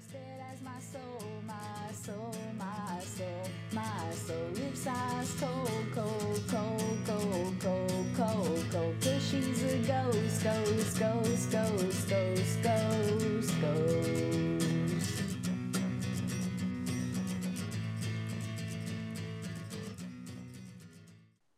As my soul, my soul, my soul, my soul. Size cold, cold, cold, cold, cold, cold, cold. Cause she's a ghost, ghost, ghost, ghost, ghost, ghost, ghost.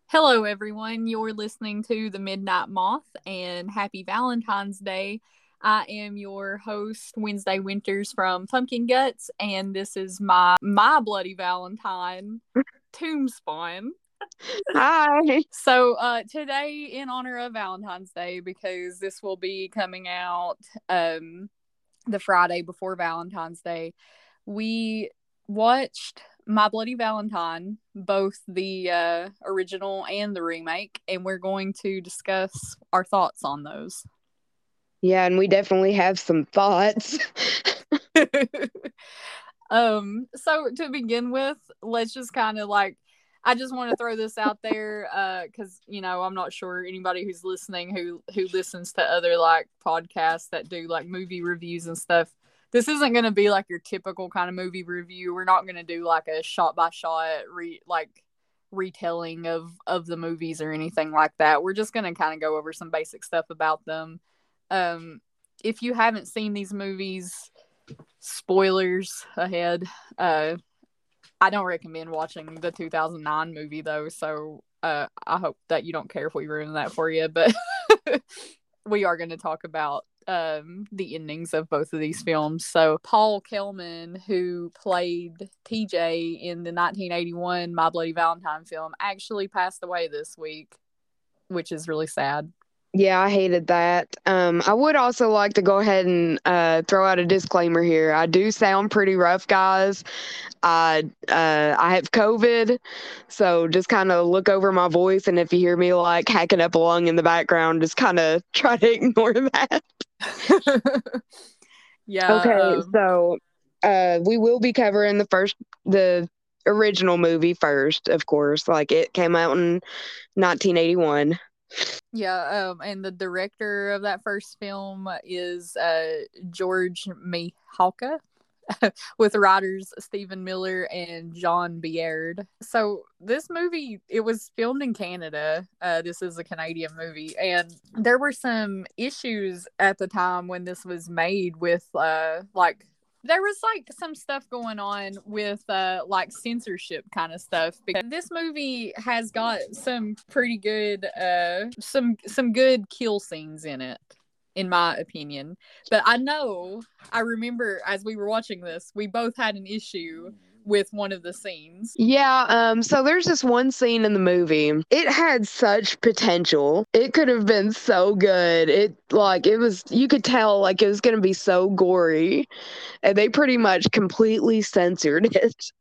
Hello, everyone. You're listening to The Midnight Moth and happy Valentine's Day. I am your host, Wednesday Winters from Pumpkin Guts, and this is my my bloody Valentine, Tombspawn. Hi. So uh, today, in honor of Valentine's Day, because this will be coming out um, the Friday before Valentine's Day, we watched My Bloody Valentine, both the uh, original and the remake, and we're going to discuss our thoughts on those. Yeah, and we definitely have some thoughts. um so to begin with let's just kind of like i just want to throw this out there uh because you know i'm not sure anybody who's listening who who listens to other like podcasts that do like movie reviews and stuff. This isn't going to be like your typical kind of movie review. We're not going to do like a shot by shot re like retelling of of the movies or anything like that. We're just going to kind of go over some basic stuff about them um if you haven't seen these movies spoilers ahead. Uh i don't recommend watching the 2009 movie though so uh i hope that you don't care if we ruin that for you but we are going to talk about um the endings of both of these films. So paul kelman who played tj in the 1981 my bloody valentine film actually passed away this week which is really sad yeah, I hated that. Um, I would also like to go ahead and uh, throw out a disclaimer here. I do sound pretty rough, guys. I uh, I have COVID, so just kind of look over my voice, and if you hear me like hacking up a lung in the background, just kind of try to ignore that. yeah Okay, um, so uh, we will be covering the first the original movie first, of course. Like it came out in 1981. Yeah, um, and the director of that first film is uh, George Mihalka, with writers Stephen Miller and John Beaird. So this movie, it was filmed in Canada. Uh, this is a Canadian movie, and there were some issues at the time when this was made with uh, like there was like some stuff going on with uh like censorship kind of stuff because this movie has got some pretty good uh some some good kill scenes in it in my opinion. But i know i remember as we were watching this we both had an issue with one of the scenes Yeah, um, so there's this one scene in the movie. It had such potential. It could have been so good. It like it was you could tell like it was gonna be so gory. And they pretty much completely censored it.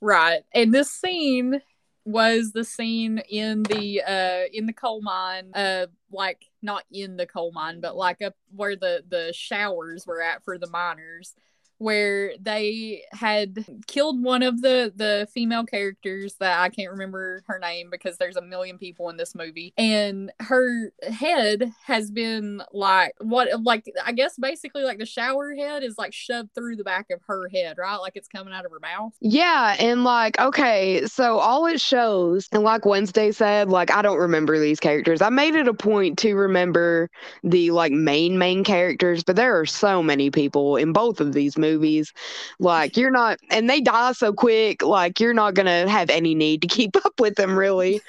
Right. And this scene was the scene in the uh in the coal mine uh like not in the coal mine but like up where the the showers were at for the miners where they had killed one of the the female characters that I can't remember her name because there's a million people in this movie and her head has been like what like I guess basically like the shower head is like shoved through the back of her head right like it's coming out of her mouth Yeah, and like, okay, so all it shows, and like Wednesday said, like, I don't remember these characters. I made it a point to remember the like main, main characters, but there are so many people in both of these movies. Like, you're not, and they die so quick, like, you're not gonna have any need to keep up with them, really.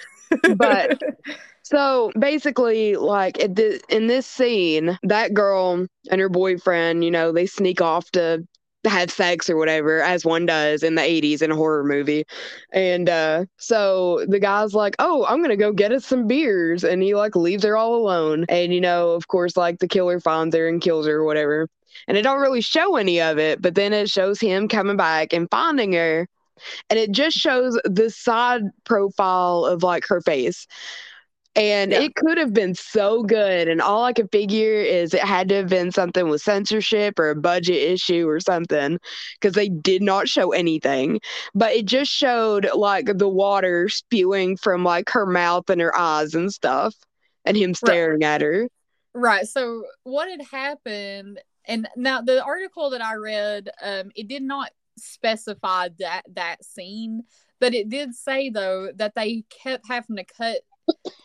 But so basically, like at the, in this scene, that girl and her boyfriend, you know, they sneak off to have sex or whatever, as one does in the 80s in a horror movie. And uh, so the guy's like, Oh, I'm gonna go get us some beers. And he like leaves her all alone. And you know, of course, like the killer finds her and kills her or whatever. And it don't really show any of it, but then it shows him coming back and finding her. And it just shows the side profile of like her face. And Yeah. it could have been so good. And all I could figure is it had to have been something with censorship or a budget issue or something because they did not show anything. But it just showed like the water spewing from like her mouth and her eyes and stuff and him staring at her. Right. So what had happened, and now the article that I read, um, it did not specify that that scene, but it did say though that they kept having to cut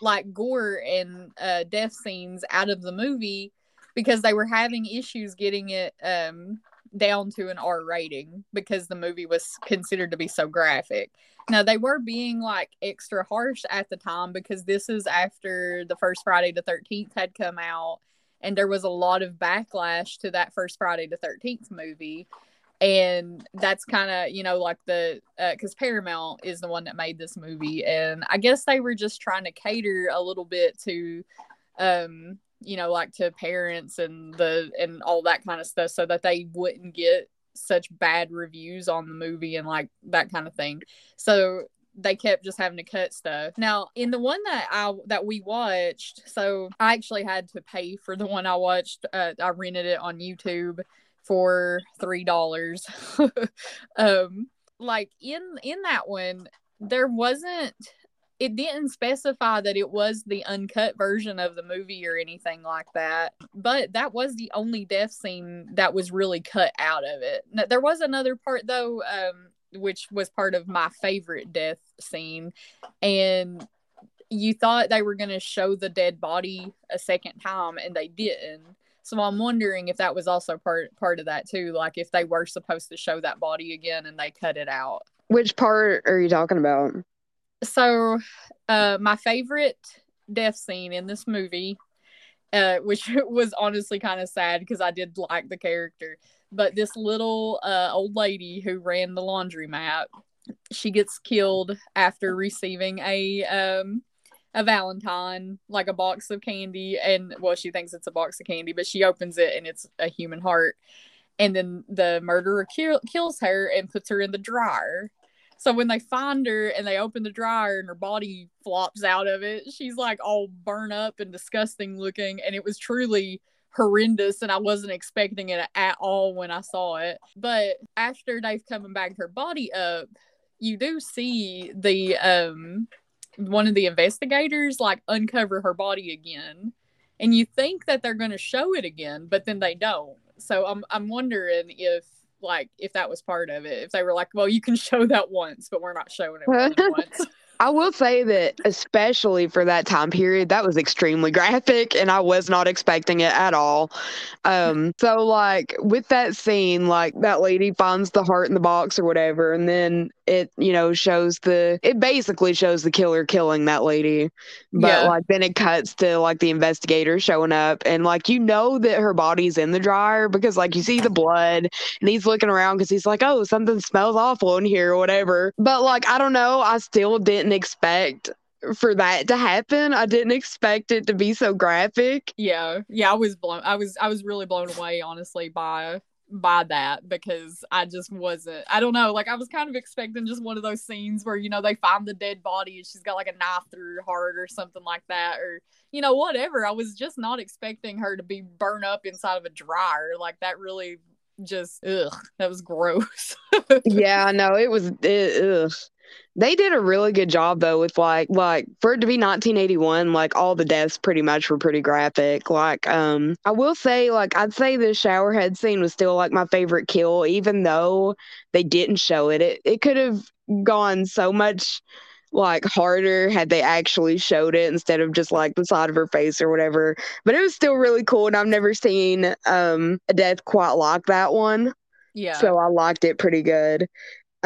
like gore and uh, death scenes out of the movie because they were having issues getting it um down to an R rating because the movie was considered to be so graphic. Now they were being like extra harsh at the time because this is after the first Friday the 13th had come out and there was a lot of backlash to that first Friday the 13th movie. And that's kind of you know like the because uh, paramount is the one that made this movie. And i guess they were just trying to cater a little bit to um you know like to parents and the and all that kind of stuff so that they wouldn't get such bad reviews on the movie and like that kind of thing. So they kept just having to cut stuff. Now, in the one that I that we watched, so I actually had to pay for the one I watched. Uh, I rented it on YouTube for three dollars. um, like in in that one, there wasn't. It didn't specify that it was the uncut version of the movie or anything like that, but that was the only death scene that was really cut out of it. There was another part though, um, which was part of my favorite death scene, and you thought they were going to show the dead body a second time, and they didn't so I'm wondering if that was also part part of that too, like if they were supposed to show that body again and they cut it out. Which part are you talking about? So, uh, my favorite death scene in this movie, uh, which was honestly kind of sad because I did like the character, but this little uh, old lady who ran the laundromat, she gets killed after receiving a um, a Valentine, like a box of candy, and well, she thinks it's a box of candy, but she opens it and it's a human heart. And then the murderer kill- kills her and puts her in the dryer. So when they find her and they open the dryer and her body flops out of it, she's like all burnt up and disgusting looking. And it was truly horrendous and I wasn't expecting it at all when I saw it. But after they've come and bagged her body up, you do see the um one of the investigators like uncover her body again. And you think that they're going to show it again but then they don't. So i'm i'm wondering if like if that was part of it. If they were like well you can show that once but we're not showing it once I will say that, especially for that time period, that was extremely graphic, and I was not expecting it at all. Um, so, like with that scene, like that lady finds the heart in the box or whatever, and then it, you know, shows the it basically shows the killer killing that lady, but yeah. like then it cuts to like the investigator showing up, and like you know that her body's in the dryer because like you see the blood, and he's looking around because he's like, oh, something smells awful in here or whatever. But like I don't know, I still didn't didn't expect for that to happen. I didn't expect it to be so graphic. Yeah. Yeah, I was blown I was I was really blown away honestly by by that because I just wasn't I don't know, like I was kind of expecting just one of those scenes where, you know, they find the dead body and she's got like a knife through her heart or something like that or you know, whatever. I was just not expecting her to be burned up inside of a dryer. Like that really just ugh, that was gross. yeah, no, it was it, ugh. They did a really good job though with like like for it to be 1981, like all the deaths pretty much were pretty graphic. Like um I will say like I'd say the shower head scene was still like my favorite kill, even though they didn't show it. It it could have gone so much like harder had they actually showed it instead of just like the side of her face or whatever. But it was still really cool and I've never seen um a death quite like that one. Yeah. So I liked it pretty good.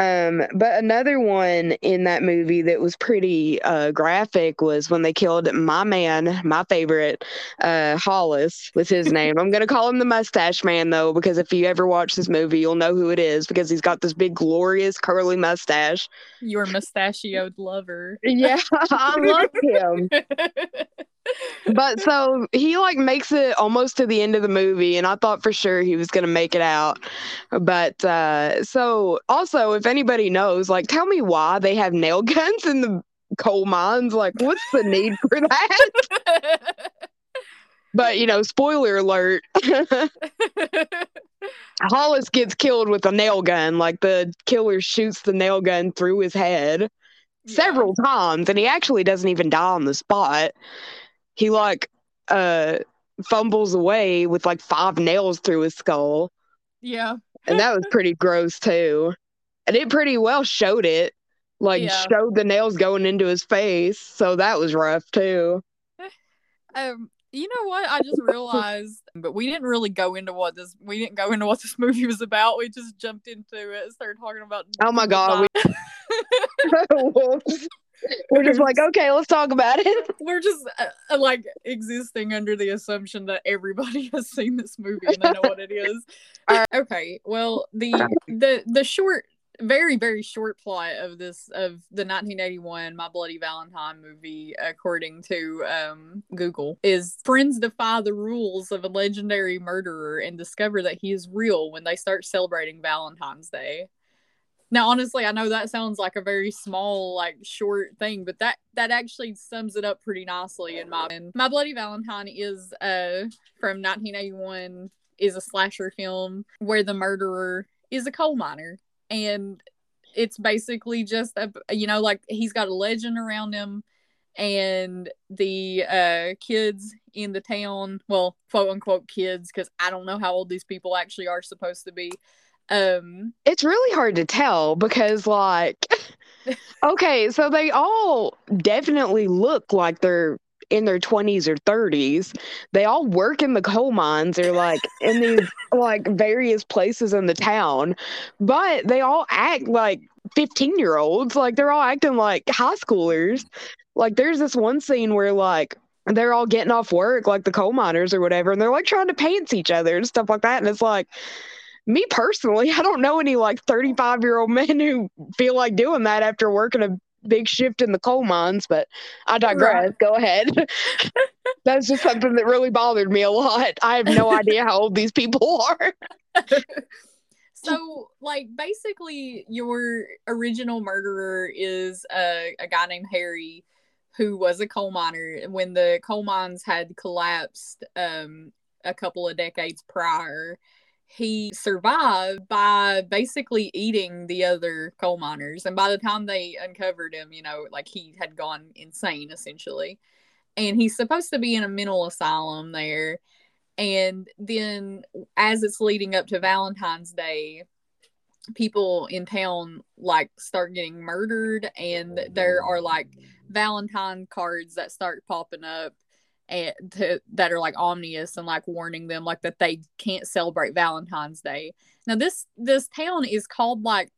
Um, but another one in that movie that was pretty uh, graphic was when they killed my man, my favorite, uh, Hollis was his name. I'm gonna call him the Mustache Man though, because if you ever watch this movie, you'll know who it is because he's got this big, glorious, curly mustache. Your mustachioed lover. Yeah, I love him. but so he like makes it almost to the end of the movie and i thought for sure he was going to make it out. But uh so also if anybody knows like tell me why they have nail guns in the coal mines. Like what's the need for that? But you know spoiler alert hollis gets killed with a nail gun. Like the killer shoots the nail gun through his head yeah. several times and he actually doesn't even die on the spot he like uh fumbles away with like five nails through his skull. Yeah. And that was pretty gross too. And it pretty well showed it. Like Yeah. showed the nails going into his face. So that was rough too. Um, you know what? I just realized, but we didn't really go into what this. We didn't go into what this movie was about. We just jumped into it, and started talking about. Oh my God, we- Whoops. We're just like, okay, let's talk about it. We're just uh, uh, like existing under the assumption that everybody has seen this movie and they know what it is. Uh, okay, well the the the short, very very short plot of this of the 1981 My Bloody Valentine movie, according to um, Google, is friends defy the rules of a legendary murderer and discover that he is real when they start celebrating Valentine's Day. Now, honestly, I know that sounds like a very small, like short thing, but that that actually sums it up pretty nicely in my opinion. My Bloody Valentine is uh from 1981 is a slasher film where the murderer is a coal miner and it's basically just a you know like he's got a legend around him and the uh kids in the town well quote unquote kids because i don't know how old these people actually are supposed to be um It's really hard to tell because, like, okay, so they all definitely look like they're in their 20s or 30s. They all work in the coal mines or, like, in these, like, various places in the town, but they all act like 15 year olds. Like, they're all acting like high schoolers. Like, there's this one scene where, like, they're all getting off work, like the coal miners or whatever, and they're like trying to pants each other and stuff like that. And it's like, me personally, I don't know any like 35 year old men who feel like doing that after working a big shift in the coal mines, but I digress. Go ahead. That's just something that really bothered me a lot. I have no idea how old these people are. so like basically your original murderer is a, a guy named harry who was a coal miner when the coal mines had collapsed um a couple of decades prior he survived by basically eating the other coal miners. And by the time they uncovered him you know like he had gone insane essentially. And he's supposed to be in a mental asylum there. And then as it's leading up to valentine's day people in town like start getting murdered. And there are like valentine cards that start popping up and to, that are like ominous and like warning them like that they can't celebrate valentine's day now this this town is called like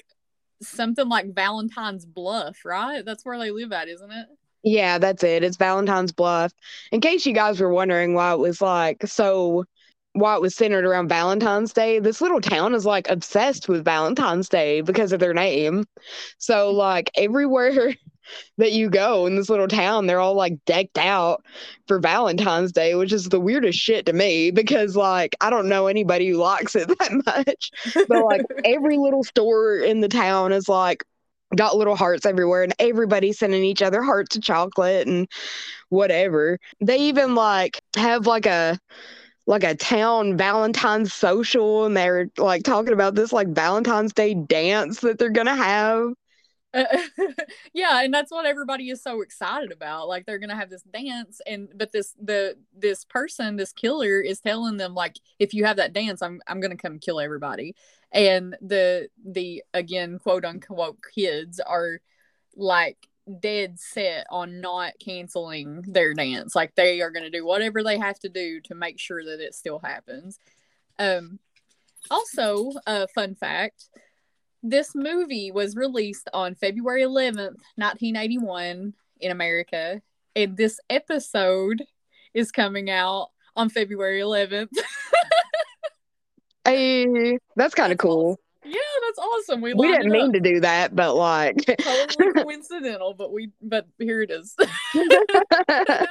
something like valentine's bluff right that's where they live at isn't it Yeah, that's it. It's Valentine's Bluff. In case you guys were wondering why it was like so why it was centered around Valentine's Day, this little town is like obsessed with Valentine's Day because of their name. So mm-hmm. like everywhere that you go in this little town, they're all like decked out for Valentine's Day, which is the weirdest shit to me because like I don't know anybody who likes it that much. But like every little store in the town is like got little hearts everywhere and everybody's sending each other hearts of chocolate and whatever. They even like have like a like a town Valentine's social and they're like talking about this like Valentine's Day dance that they're gonna have. yeah and that's what everybody is so excited about like they're gonna have this dance and but this the this person this killer is telling them like if you have that dance i'm i'm gonna come kill everybody and the the again quote unquote kids are like dead set on not canceling their dance like they are gonna do whatever they have to do to make sure that it still happens. Um also a fun fact this movie was released on February 11th, 1981 in America, and this episode is coming out on February 11th. Hey, that's kind of cool. yeah, that's awesome. We, We didn't mean to do that, but like totally coincidental, but we but here it is.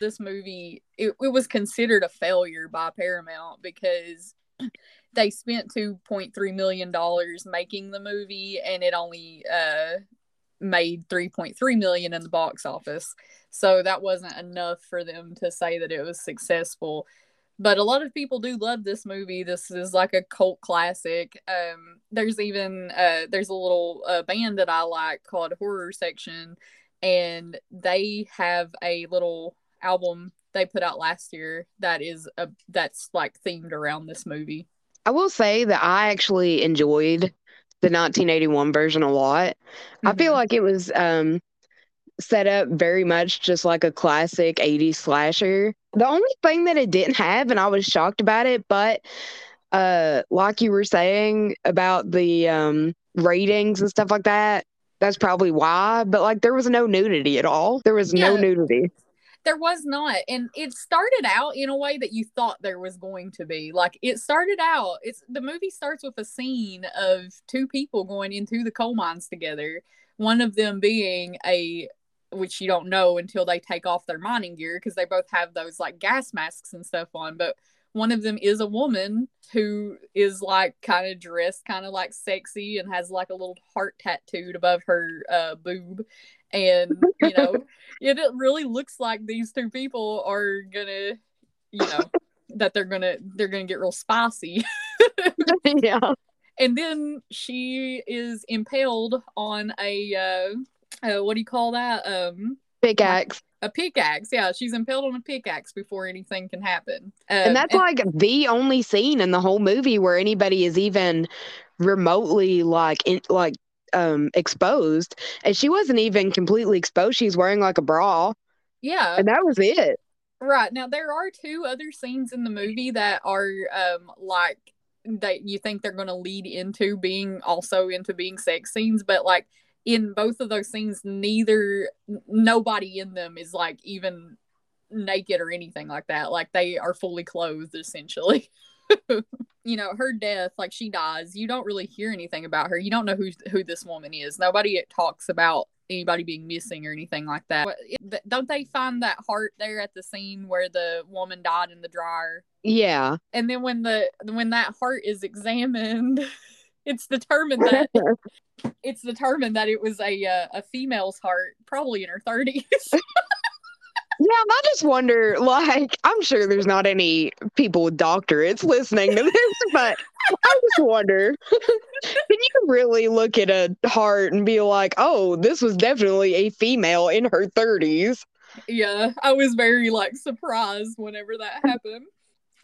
this movie it, it was considered a failure by Paramount because they spent 2.3 million dollars making the movie and it only uh made 3.3 million in the box office. So that wasn't enough for them to say that it was successful. But a lot of people do love this movie. This is like a cult classic. Um there's even uh there's a little uh, band that i like called horror section and they have a little album they put out last year that is a that's like themed around this movie. I will say that I actually enjoyed the 1981 version a lot. I feel Mhm. like it was um set up very much just like a classic 80s slasher. The only thing that it didn't have and I was shocked about it, but uh like you were saying about the um ratings and stuff like that, that's probably why, but like there was no nudity at all. There was no nudity. There was not and it started out in a way that you thought there was going to be like it started out it's the movie starts with a scene of two people going into the coal mines together one of them being a which you don't know until they take off their mining gear because they both have those like gas masks and stuff on but one of them is a woman who is like kind of dressed kind of like sexy and has like a little heart tattooed above her uh boob and you know it, it really looks like these two people are gonna you know that they're gonna they're gonna get real spicy yeah. and then she is impaled on a uh, uh what do you call that um Pickaxe. A pickaxe yeah she's impaled on a pickaxe before anything can happen um, And that's like the only scene in the whole movie where anybody is even remotely like in, like um exposed. And she wasn't even completely exposed. She's wearing like a bra, yeah and that was it. Right. Now there are two other scenes in the movie that are um like that you think they're going to lead into being also into being sex scenes, but like in both of those scenes neither nobody in them is like even naked or anything like that. Like they are fully clothed essentially. you know, her death, like she dies, you don't really hear anything about her. You don't know who who this woman is. Nobody talks about anybody being missing or anything like that. Don't they find that heart there at the scene where the woman died in the dryer? Yeah. And then when the when that heart is examined, it's determined that it's determined that it was a uh, a female's heart, probably in her thirties. Yeah, I just wonder, like, I'm sure there's not any people with doctorates listening to this, but I just wonder, can you really look at a heart and be like, oh, this was definitely a female in her 30s? yeah, I was very like surprised whenever that happened.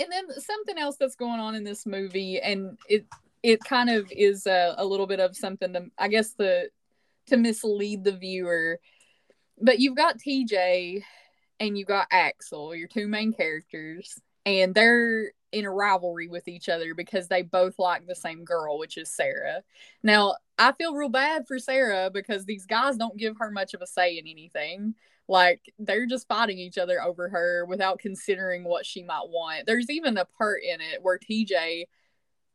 And then something else that's going on in this movie, and it it kind of is a, a little bit of something to I guess the to mislead the viewer. But you've got TJ and you've got Axel, your two main characters, and they're in a rivalry with each other because they both like the same girl, which is Sarah. Now, I feel real bad for Sarah because these guys don't give her much of a say in anything. Like they're just fighting each other over her without considering what she might want. There's even a part in it where TJ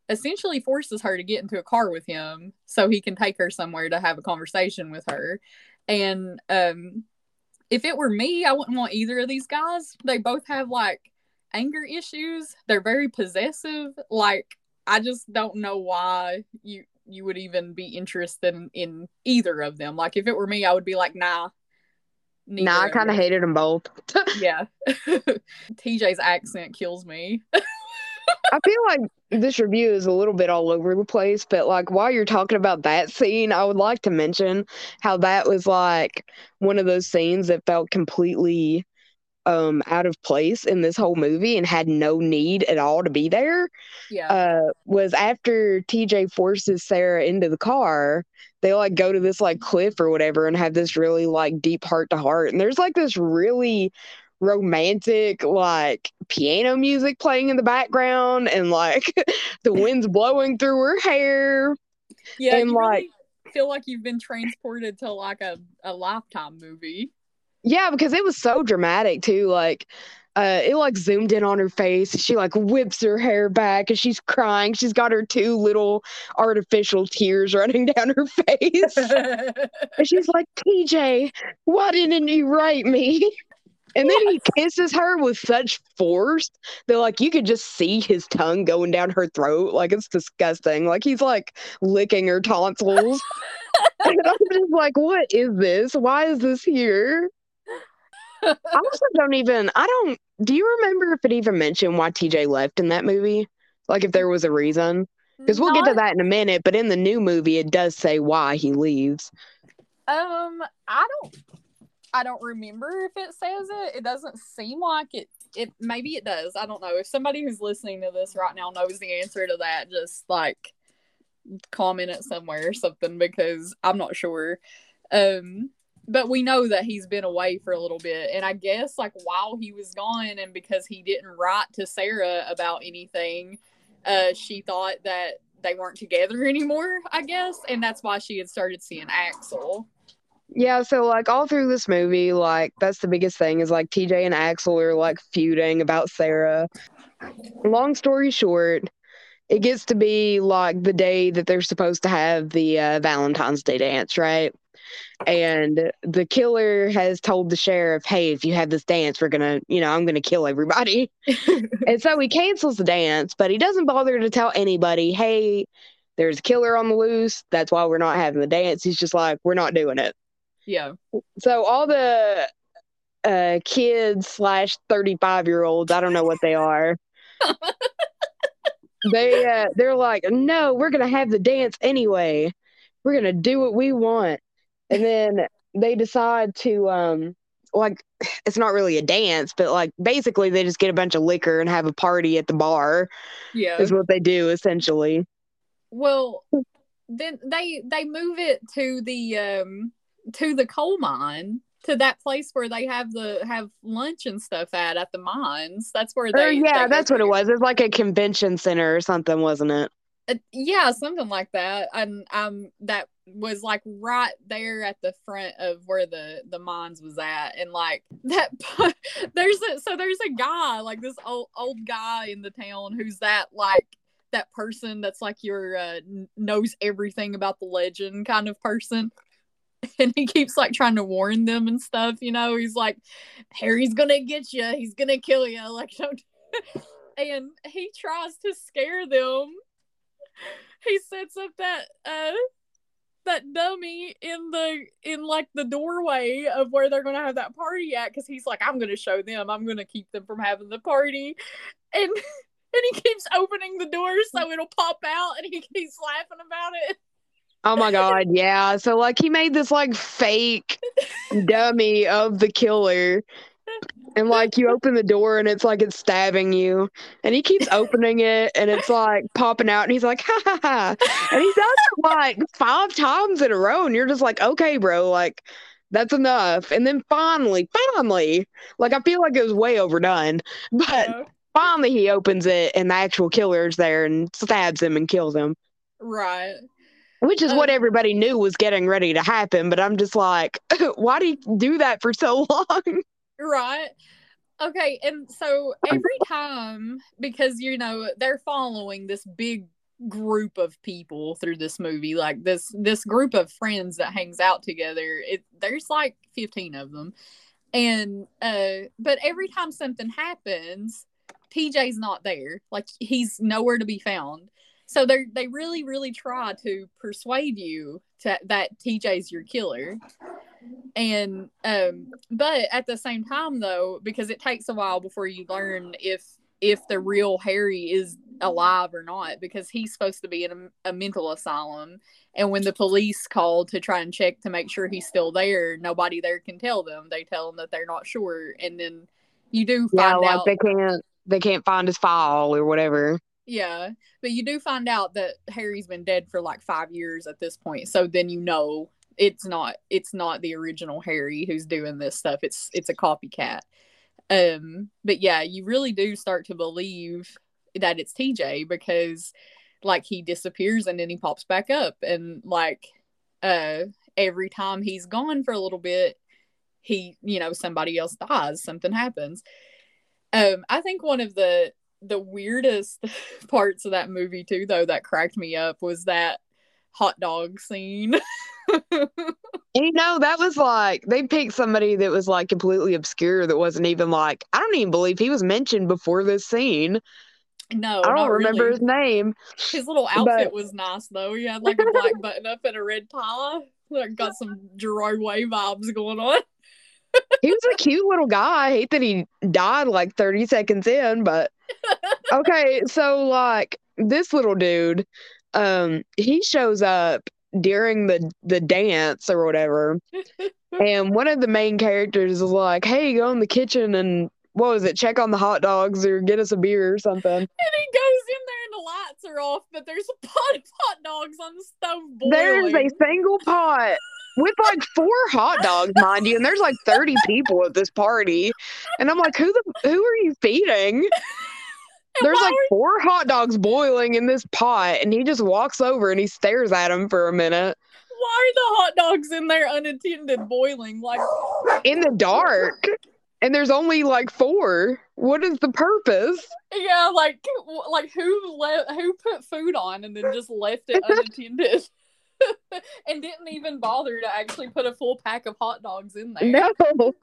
essentially forces her to get into a car with him so he can take her somewhere to have a conversation with her. And um if it were me, I wouldn't want either of these guys. They both have like anger issues. They're very possessive. Like I just don't know why you you would even be interested in, in either of them. Like if it were me, I would be like, nah. Nah, I kind of hated them both. Yeah. TJ's accent kills me. I feel like this review is a little bit all over the place, but like while you're talking about that scene, I would like to mention how that was like one of those scenes that felt completely um out of place in this whole movie and had no need at all to be there. Yeah. Uh was after TJ forces Sarah into the car, they like go to this like cliff or whatever and have this really like deep heart to heart. And there's like this really romantic like piano music playing in the background and like the wind's blowing through her hair. yeah. and, you like- really feel like you've been transported to like a, a lifetime movie. Yeah, because it was so dramatic too. Like uh it like zoomed in on her face. She like whips her hair back and she's crying. She's got her two little artificial tears running down her face. and she's like, TJ, why didn't you write me? And then he kisses her with such force that like you could just see his tongue going down her throat. Like it's disgusting. Like he's like licking her tonsils. and I'm just like, what is this? Why is this here? I also don't even I don't do you remember if it even mentioned why TJ left in that movie? Like if there was a reason? Because we'll get to that in a minute, but in the new movie it does say why he leaves. Um, I don't, I don't remember if it says it. It doesn't seem like it it maybe it does. I don't know. If somebody who's listening to this right now knows the answer to that, just like comment it somewhere or something because I'm not sure. Um but we know that he's been away for a little bit and i guess like while he was gone and because he didn't write to sarah about anything uh she thought that they weren't together anymore i guess and that's why she had started seeing axel Yeah, so like all through this movie, like that's the biggest thing is like TJ and Axel are like feuding about Sarah. Long story short, it gets to be like the day that they're supposed to have the uh, Valentine's Day dance, right? And the killer has told the sheriff, "Hey, if you have this dance, we're gonna, you know, I'm gonna kill everybody." and so he cancels the dance, but he doesn't bother to tell anybody, "Hey, there's a killer on the loose. That's why we're not having the dance." He's just like, "We're not doing it." Yeah So all the uh kids slash 35 year olds, I don't know what they are. they uh they're like, no, we're gonna have the dance anyway. We're gonna do what we want. And then they decide to um like it's not really a dance, but like basically they just get a bunch of liquor and have a party at the bar yeah is what they do essentially. well then they they move it to the um to the coal mine to that place where they have the have lunch and stuff at at the mines that's where Or they yeah, they that's what it to. was. It's like a convention center or something, wasn't it? Uh, yeah something like that and um that was like right there at the front of where the the mines was at and like that there's a so there's a guy like this old old guy in the town who's that like that person that's like your uh, knows everything about the legend kind of person and he keeps like trying to warn them and stuff you know? He's like harry's gonna get you he's gonna kill you like don't and he tries to scare them. He sets up that uh that dummy in the in like the doorway of where they're gonna have that party at because he's like i'm gonna show them. I'm gonna keep them from having the party. And and he keeps opening the door so it'll pop out and he keeps laughing about it Oh my god, yeah. So like he made this like fake dummy of the killer. And like you open the door and it's like it's stabbing you. And he keeps opening it and it's like popping out and he's like, ha ha ha. And he does it like five times in a row. And you're just like, okay, bro, like that's enough. And then finally, finally, like I feel like it was way overdone. But Yeah. finally he opens it and the actual killer's there and stabs him and kills him. right Which is what Um, everybody knew was getting ready to happen, but I'm just like, why do you do that for so long? Right. Okay, and so every time because you know they're following this big group of people through this movie, like this this group of friends that hangs out together. It there's like 15 of them. And uh but every time something happens, TJ's not there. Like he's nowhere to be found. So they they really really try to persuade you to, that TJ's your killer. And um but at the same time though because it takes a while before you learn if if the real harry is alive or not because he's supposed to be in a, a mental asylum. And when the police call to try and check to make sure he's still there nobody there can tell them. They tell them that they're not sure. And then you do Yeah, like out they can't they can't find his file or whatever. Yeah, but you do find out that Harry's been dead for like five years at this point. So then you know it's not it's not the original Harry who's doing this stuff. It's it's a copycat. Um, but yeah, you really do start to believe that it's TJ because like he disappears and then he pops back up and like uh every time he's gone for a little bit he you know somebody else dies something happens um i think one of the the weirdest parts of that movie too though that cracked me up was that hot dog scene you know, that was like they picked somebody that was like completely obscure that wasn't even like I don't even believe he was mentioned before this scene. no I don't remember really. his name. his little outfit but- was nice though he had like a black button up and a red tie like got some gerard way vibes going on He was a cute little guy. I hate that he died like 30 seconds in, but okay, so like this little dude, um, he shows up during the the dance or whatever, and one of the main characters is like, "Hey, go in the kitchen and what was it? Check on the hot dogs or get us a beer or something. And he goes in there and the lights are off, but there's a pot of hot dogs on the stove boiling. There's a single pot with like four hot dogs, mind you, and there's like 30 people at this party. And I'm like, who the who are you feeding? There's like four hot dogs boiling in this pot, and he just walks over and he stares at him for a minute Why are the hot dogs in there unattended boiling? Like, in the dark. And there's only like four. What is the purpose? yeah, like, like who let who put food on and then just left it unattended, and didn't even bother to actually put a full pack of hot dogs in there. No.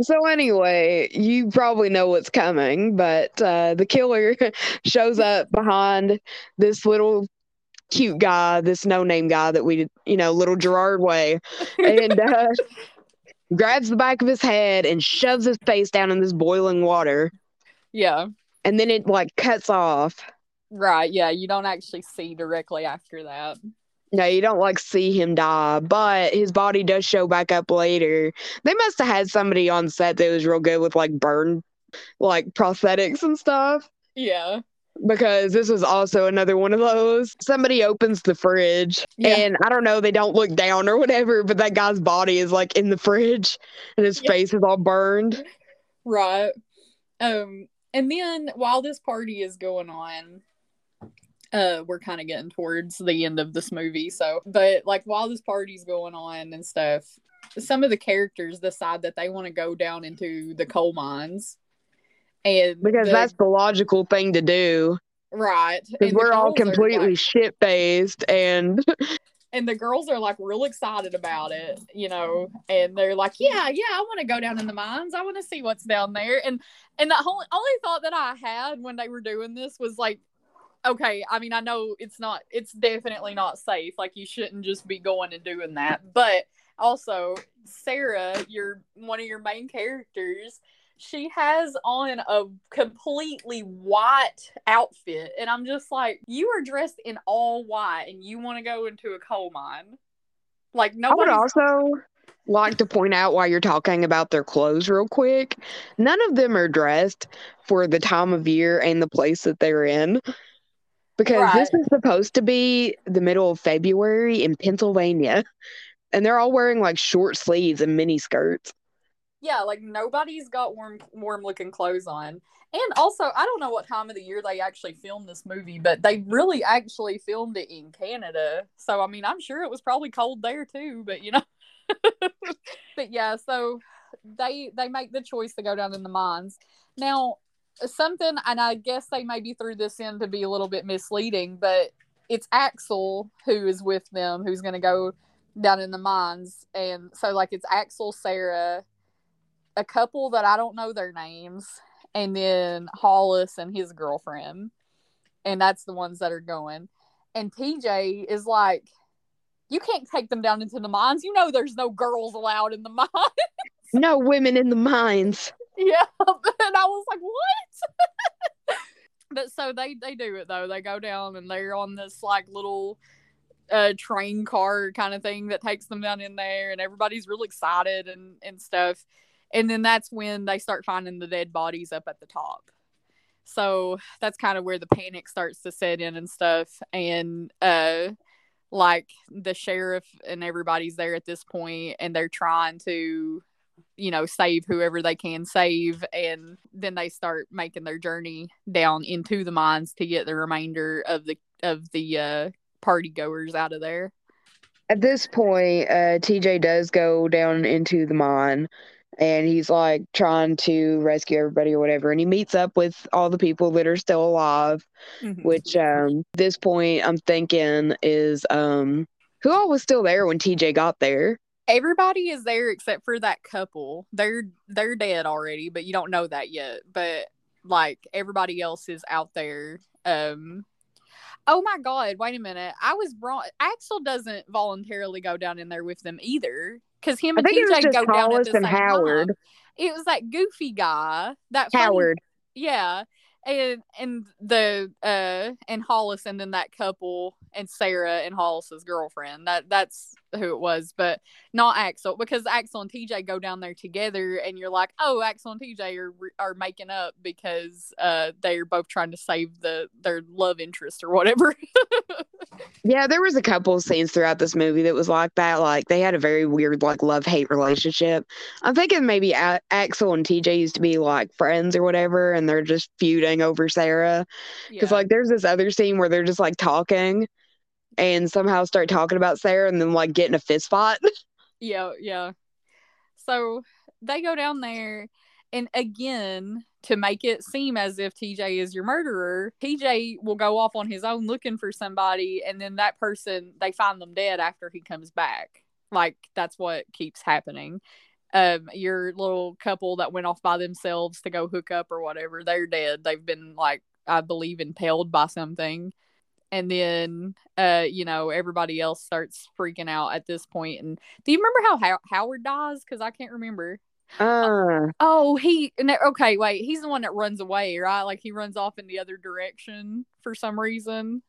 So anyway, you probably know what's coming, but uh, the killer shows up behind this little cute guy, this no-name guy that we, you know, little Gerard Way, and uh, grabs the back of his head and shoves his face down in this boiling water, yeah, and then it like cuts off. Right. Yeah, you don't actually see directly after that. No, you don't like see him die, but his body does show back up later. They must have had somebody on set that was real good with like burn, like prosthetics and stuff. Yeah, because this was also another one of those. Somebody opens the fridge Yeah. and I don't know, they don't look down or whatever, but that guy's body is like in the fridge and his Yeah. face is all burned. right. Um, and then while this party is going on, uh, we're kind of getting towards the end of this movie. So, but like while this party's going on and stuff, some of the characters decide that they want to go down into the coal mines, and Because the- that's the logical thing to do. right. Because we're all completely like- shit faced and and the girls are like real excited about it, you know, and they're like, "Yeah, yeah, I want to go down in the mines. I want to see what's down there." And and the whole, only thought that I had when they were doing this was like, okay, I mean, I know it's not, it's definitely not safe. Like you shouldn't just be going and doing that, but also Sarah, your one of your main characters. She has on a completely white outfit, and I'm just like, you are dressed in all white, and you want to go into a coal mine. Like I would also like to point out while you're talking about their clothes real quick. None of them are dressed for the time of year and the place that they're in. Because this is supposed to be the middle of February in Pennsylvania. And they're all wearing like short sleeves and mini skirts. Yeah, like nobody's got warm, warm looking clothes on. And also, I don't know what time of the year they actually filmed this movie, but they really actually filmed it in Canada. So, I mean, I'm sure it was probably cold there too, but you know. but yeah, so they they make the choice to go down in the mines. Now, something and I guess they maybe threw this in to be a little bit misleading, but it's Axel who is with them who's going to go down in the mines and so like it's Axel, Sarah, a couple that I don't know their names, and then Hollis and his girlfriend. And that's the ones that are going. And TJ is like, You can't take them down into the mines. You know there's no girls allowed in the mines. No women in the mines. Yeah. And I was like, What? but so they they do it though. They go down and they're on this like little uh train car kind of thing that takes them down in there and everybody's real excited and and stuff and then that's when they start finding the dead bodies up at the top so that's kind of where the panic starts to set in and stuff and uh like the sheriff and everybody's there at this point and they're trying to you know save whoever they can save and then they start making their journey down into the mines to get the remainder of the of the uh party goers out of there At this point, uh, TJ does go down into the mine and he's like trying to rescue everybody or whatever. And he meets up with all the people that are still alive, which um this point I'm thinking is um who all was still there when TJ got there? Everybody is there except for that couple. They're they're dead already, but you don't know that yet. But like everybody else is out there. Um Oh my god, wait a minute. I was wrong. Axel doesn't voluntarily go down in there with them either. Cause him and think it was TJ go down at the and same Howard. time. It was that goofy guy. That funny- Howard. yeah. and and the uh and Hollis and then that couple and Sarah and Hollis's girlfriend. That that's who it was, but not Axel because Axel and TJ go down there together, and you're like, oh, Axel and TJ are are making up because uh they're both trying to save the their love interest or whatever. Yeah, there was a couple of scenes throughout this movie that was like that. Like they had a very weird like love hate relationship. I'm thinking maybe a- Axel and TJ used to be like friends or whatever, and they're just feuding over Sarah. Because Yeah. like there's this other scene where they're just like talking, and somehow start talking about Sarah, and then like get in a fist fight. Yeah, yeah. So they go down there, and again, to make it seem as if TJ is your murderer, TJ will go off on his own looking for somebody, and then that person, they find them dead after he comes back. Like, that's what keeps happening. Um, your little couple that went off by themselves to go hook up or whatever, they're dead. They've been, like, I believe, impaled by something and then uh you know everybody else starts freaking out at this point and do you remember how How- howard dies? Because i can't remember. Uh, oh he okay wait he's the one that runs away right? Like he runs off in the other direction for some reason.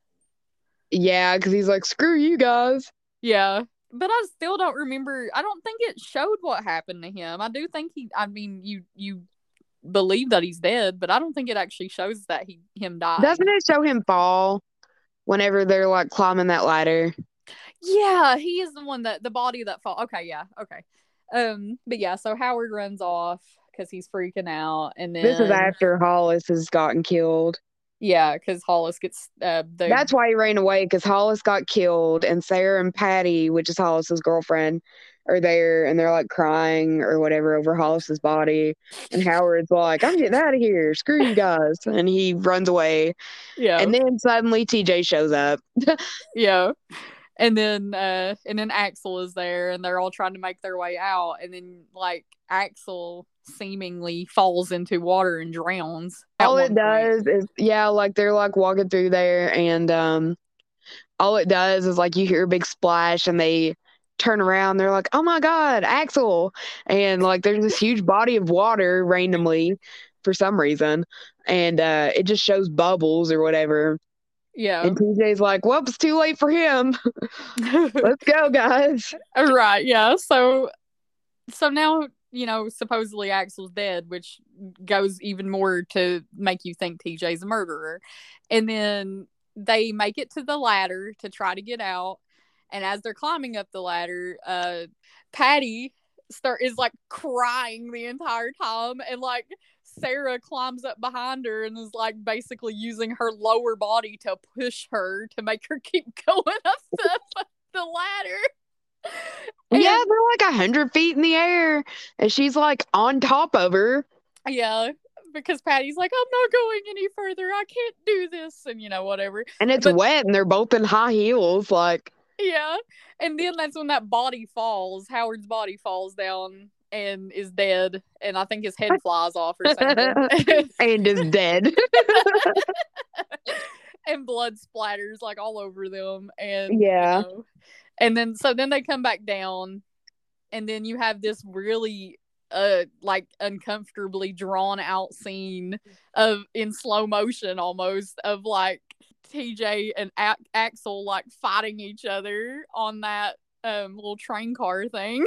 Yeah, because he's like, screw you guys. yeah but i still don't remember i don't think it showed what happened to him. I do think he i mean you you believe that he's dead but i don't think it actually shows that he him died Doesn't it show him fall whenever they're like climbing that ladder? Yeah, he is the one that the body that fall. Okay, yeah, okay. Um, but yeah, so Howard runs off because he's freaking out, and then This is after Hollis has gotten killed. yeah, because Hollis gets uh the That's why he ran away because Hollis got killed, and Sarah and Patty, which is Hollis's girlfriend, are there, and they're like crying or whatever over Hollis's body. And Howard's like, "I'm getting out of here. Screw you guys!" And he runs away. yeah And then suddenly TJ shows up. yeah, and then uh and then Axel is there, and they're all trying to make their way out, and then like Axel seemingly falls into water and drowns. all it point. does is, yeah, like they're like walking through there, and um, all it does is like you hear a big splash, and they turn around. They're like, "Oh my God, Axel!" And like there's this huge body of water randomly for some reason, and uh, it just shows bubbles or whatever. Yeah, And TJ's like, "Whoops, too late for him. Let's go, guys." right yeah so so now you know supposedly axel's dead which goes even more to make you think tj's a murderer and then they make it to the ladder to try to get out and as they're climbing up the ladder uh patty start is like crying the entire time and like sarah climbs up behind her and is like basically using her lower body to push her to make her keep going up the, the ladder Yeah, they're like a hundred feet in the air, and she's like on top of her. Yeah, because Patty's like, I'm not going any further. I can't do this, and you know, whatever. And it's But- wet, and they're both in high heels. Like, Yeah, and then that's when that body falls. Howard's body falls down and is dead, and I think his head flies off or something, and is dead. and blood splatters like all over them, and Yeah. you know, and then so then they come back down, and then you have this really uh like uncomfortably drawn out scene of in slow motion almost of like TJ and A- Axel like fighting each other on that um little train car thing.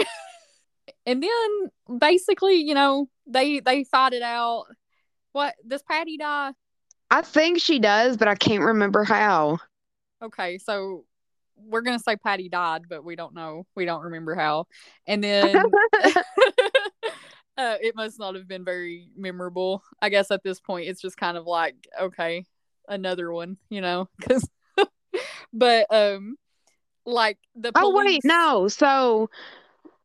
and then basically, you know, they they fight it out. What does Patty die? I think she does, but I can't remember how. Okay, so we're gonna say Patty died, but we don't know. We don't remember how. And then uh, it must not have been very memorable. I guess at this point, it's just kind of like, okay, another one, you know? Because, but um, like the oh wait, no. So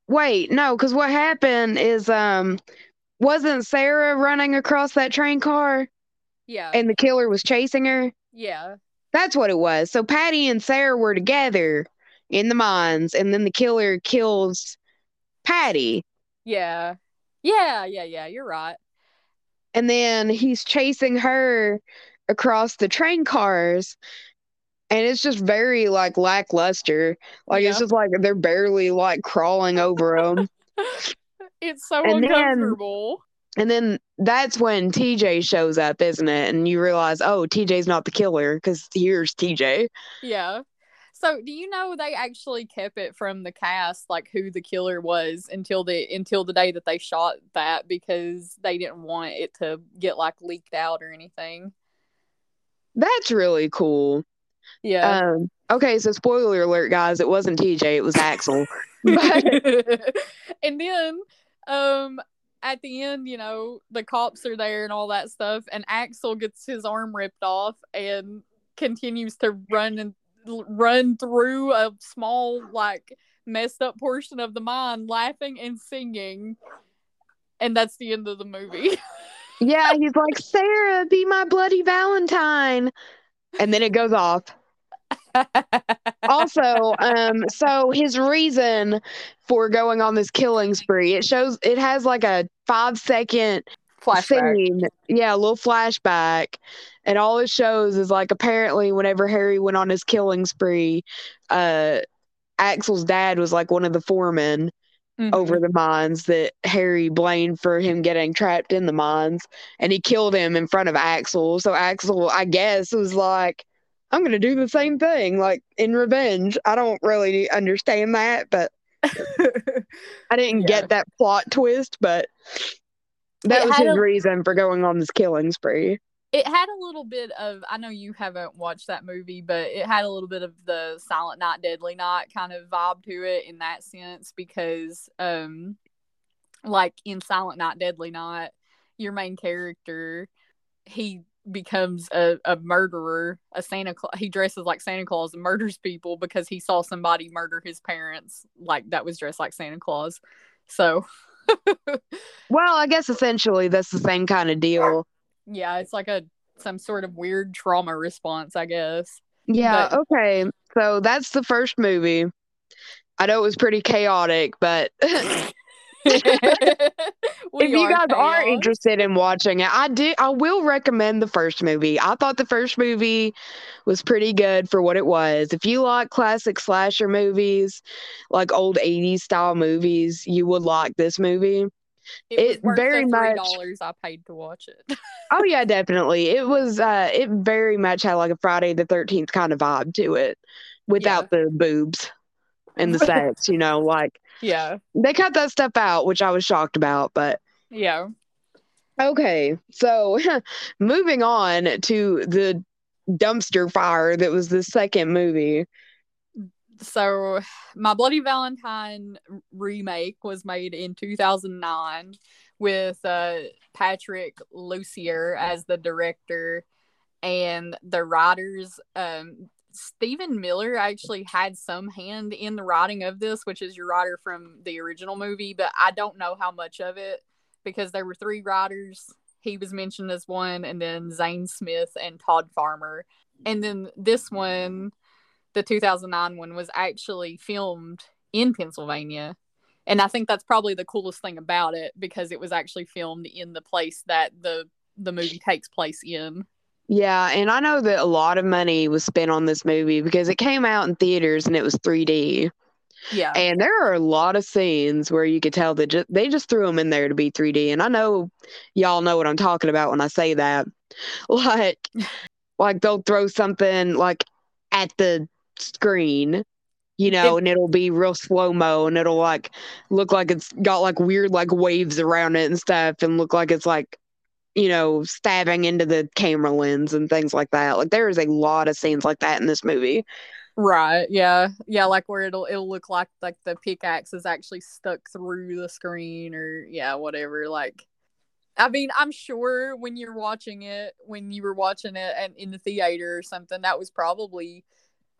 wait, no, because what happened is um wasn't Sarah running across that train car yeah, and the killer was chasing her? yeah, That's what it was. So Patty and Sarah were together in the mines, and then the killer kills Patty. yeah, yeah, yeah, yeah. You're right. and then he's chasing her across the train cars and it's just very like lackluster like it's just like they're barely like crawling over them It's so And then- uncomfortable. And then that's when TJ shows up, isn't it? And you realize, oh, TJ's not the killer because here's TJ. Yeah. So, do you know they actually kept it from the cast, like who the killer was, until the until the day that they shot that because they didn't want it to get like leaked out or anything. That's really cool. Yeah. Um, okay, so spoiler alert, guys, it wasn't TJ, it was Axel. But and then, um, at the end, you know, the cops are there and all that stuff, and Axel gets his arm ripped off and continues to run and run through a small like messed up portion of the mine laughing and singing and that's the end of the movie yeah, he's like, Sarah, be my bloody Valentine. And then it goes off. also, um, so his reason for going on this killing spree, it shows it has like a five second flashback scene. Yeah, a little flashback. And all it shows is like apparently whenever Harry went on his killing spree, uh Axel's dad was like one of the foremen Mhm. over the mines that Harry blamed for him getting trapped in the mines and he killed him in front of Axel. So Axel, I guess, was like, I'm gonna do the same thing, like in revenge. I don't really understand that, but I didn't Yeah. get that plot twist, but that It was his a- reason for going on this killing spree. It had a little bit of i know you haven't watched that movie but it had a little bit of the silent night deadly night kind of vibe to it in that sense because um like in silent night deadly night your main character he becomes a, a murderer a santa claus he dresses like santa claus and murders people because he saw somebody murder his parents like that was dressed like santa claus so Well, I guess essentially that's the same kind of deal. Yeah it's like a some sort of weird trauma response i guess Yeah, But- okay. So that's the first movie. I know it was pretty chaotic, but if you guys are interested in watching it, I do I will recommend the first movie. I thought the first movie was pretty good for what it was. If you like classic slasher movies, like old 80s style movies, you would like this movie. It, it very much- dollars I paid to watch it. Oh yeah, definitely. It was uh it very much had like a Friday the 13th kind of vibe to it without the boobs and the sex, you know, like yeah, they cut that stuff out, which I was shocked about, but yeah. Okay, so moving on to the dumpster fire that was the second movie. So, my Bloody Valentine remake was made in 2009 with uh, Patrick Lussier as the director, and the writers. Um, Stephen Miller actually had some hand in the writing of this, which is your writer from the original movie, but I don't know how much of it because there were three writers. He was mentioned as one, and then Zane Smith and Todd Farmer. And then this one, the 2009 one, was actually filmed in Pennsylvania. And I think that's probably the coolest thing about it because it was actually filmed in the place that the the movie takes place in. Yeah, and I know that a lot of money was spent on this movie because it came out in theaters and it was 3D. Yeah. And there are a lot of scenes where you could tell that ju- they just threw them in there to be 3D. And I know y'all know what I'm talking about when I say that. Like, like they'll throw something like at the screen, you know, and it'll be real slow mo, and it'll like look like it's got like weird like waves around it and stuff, and look like it's like, you know, stabbing into the camera lens and things like that. Like there is a lot of scenes like that in this movie. Right. Yeah. Yeah. Like where it'll it'll look like like the pickaxe is actually stuck through the screen or yeah, whatever. Like I mean, I'm sure when you're watching it, when you were watching it and in the theater or something, that was probably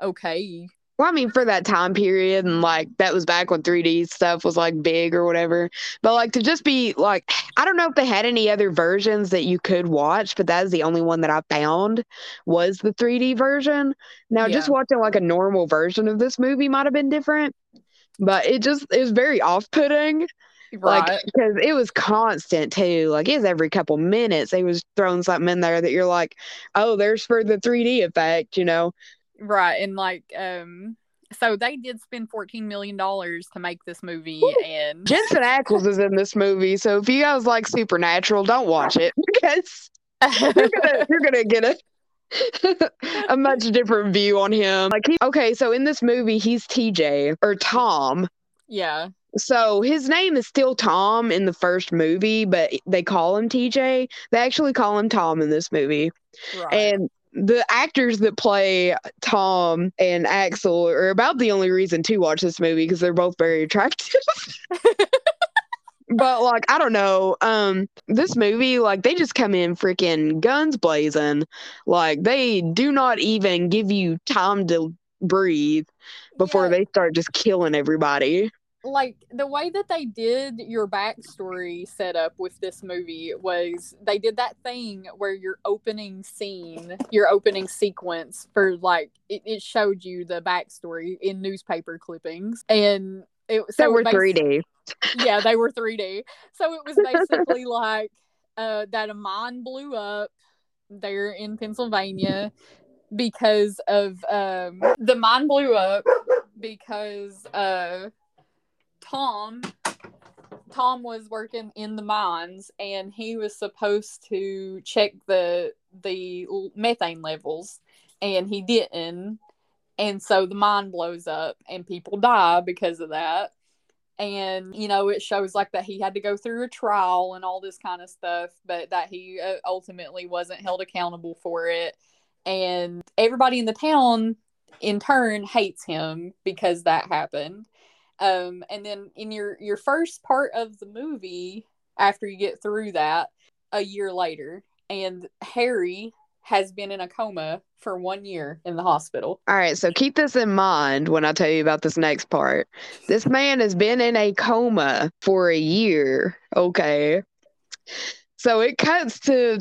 okay. Well, I mean, for that time period, and like that was back when 3D stuff was like big or whatever. But like to just be like, I don't know if they had any other versions that you could watch, but that is the only one that I found was the 3D version. Now, just watching like a normal version of this movie might have been different, but it just it was very off putting. Right. Like, because it was constant too. Like, it was every couple minutes they was throwing something in there that you're like, oh, there's for the 3D effect, you know? Right. And like um so they did spend fourteen million dollars to make this movie, Woo. and Jensen Ackles is in this movie, so if you guys like Supernatural, don't watch it because you're gonna you're gonna get a a much different view on him. Like, he, okay, so in this movie, he's TJ or Tom. yeah, So his name is still Tom in the first movie, but they call him TJ. They actually call him Tom in this movie. right. And the actors that play Tom and Axel are about the only reason to watch this movie because they're both very attractive. but like I don't know, um this movie like they just come in freaking guns blazing. Like they do not even give you time to breathe before Yeah. they start just killing everybody. Like the way that they did your backstory setup with this movie was they did that thing where your opening scene, your opening sequence for like it, it showed you the backstory in newspaper clippings, and it So so we're 3D. yeah, they were 3D. So it was basically like uh, that a mine blew up there in Pennsylvania because of um, the mine blew up because uh, Tom Tom was working in the mines and he was supposed to check the the methane levels and he didn't. And so the mine blows up and people die because of that. And you know it shows like that he had to go through a trial and all this kind of stuff but that he uh, ultimately wasn't held accountable for it. And everybody in the town in turn hates him because that happened um and then in your your first part of the movie after you get through that a year later and harry has been in a coma for one year in the hospital All right, so keep this in mind when I tell you about this next part. This man has been in a coma for a year. Okay. So it cuts to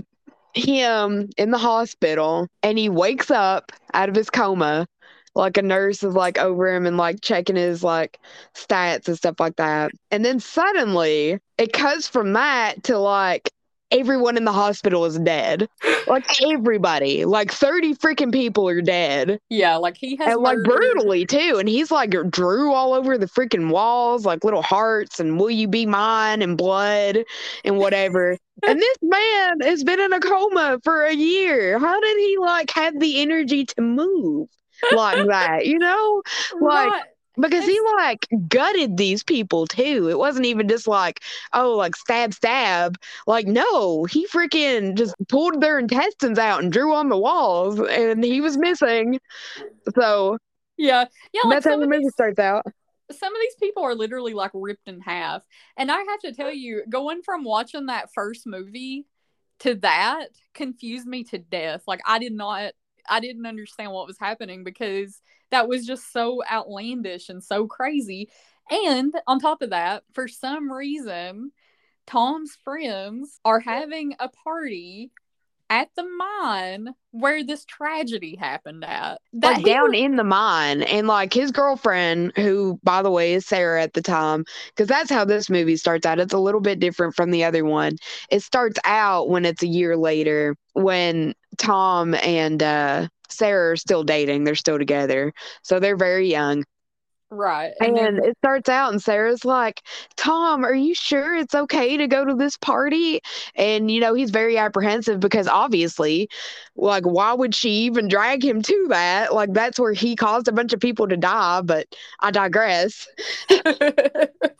him in the hospital and he wakes up out of his coma. Like a nurse is like over him and like checking his like stats and stuff like that. And then suddenly it cuts from that to like everyone in the hospital is dead. Like everybody. Like 30 freaking people are dead yeah like he has and like brutally too. And he's like drew all over the freaking walls, like little hearts and "Will you be mine?" and blood and whatever. and this man has been in a coma for a year. How did he like have the energy to move like that? You know, like- Right. because he like gutted these people too. It wasn't even just like oh like stab stab. Like no, he freaking just pulled their intestines out and drew on the walls, and he was missing. So yeah yeah like that's how the movie these starts out. some of these people are literally like ripped in half. And I have to tell you, going from watching that first movie to that confused me to death. Like I did not I didn't understand what was happening because that was just so outlandish and so crazy. And on top of that, for some reason, Tom's friends are having a party at the mine where this tragedy happened at. That Like down was- in the mine, and like his girlfriend, who by the way is Sarah at the time, because that's how this movie starts out. It's a little bit different from the other one. It starts out when it's a year later, when Tom and uh, Sarah are still dating. They're still together, so they're very young. Right. And then- it starts out, and Sarah's like, Tom, are you sure it's okay to go to this party? And, you know, he's very apprehensive because obviously, like, why would she even drag him to that? Like, that's where he caused a bunch of people to die, but I digress.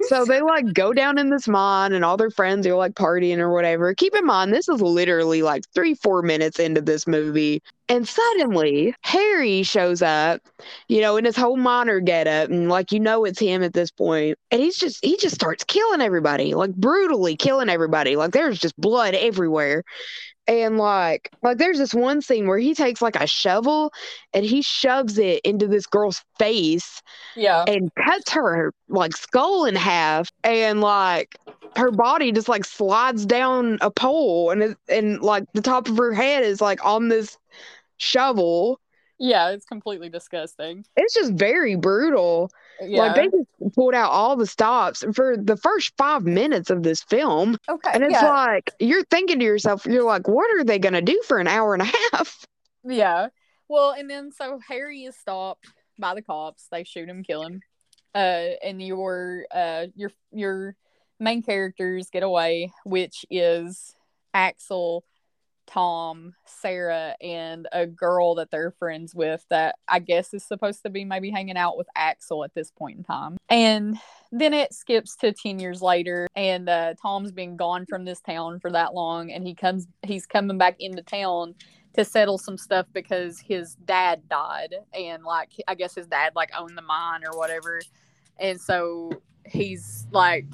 So they like go down in this mine, and all their friends are like partying or whatever. Keep in mind, this is literally like three, four minutes into this movie. And suddenly, Harry shows up, you know, in his whole miner getup, and like you know it's him at this point. And he's just he just starts killing everybody, like brutally killing everybody. Like there's just blood everywhere. And like like there's this one scene where he takes like a shovel and he shoves it into this girl's face yeah. and cuts her like skull in half and like her body just like slides down a pole and it, and like the top of her head is like on this shovel Yeah, it's completely disgusting. it's just very brutal Yeah. like they just pulled out all the stops for the first five minutes of this film okay. and it's yeah. like you're thinking to yourself you're like what are they gonna do for an hour and a half yeah. Well, and then so Harry is stopped by the cops. They shoot him, kill him. Uh, and your uh your your main characters get away, which is Axel, Tom, Sarah, and a girl that they're friends with that I guess is supposed to be maybe hanging out with Axel at this point in time. And then it skips to 10 years later and uh, Tom's been gone from this town for that long and he comes he's coming back into town to settle some stuff because his dad died and like I guess his dad like owned the mine or whatever. And so he's like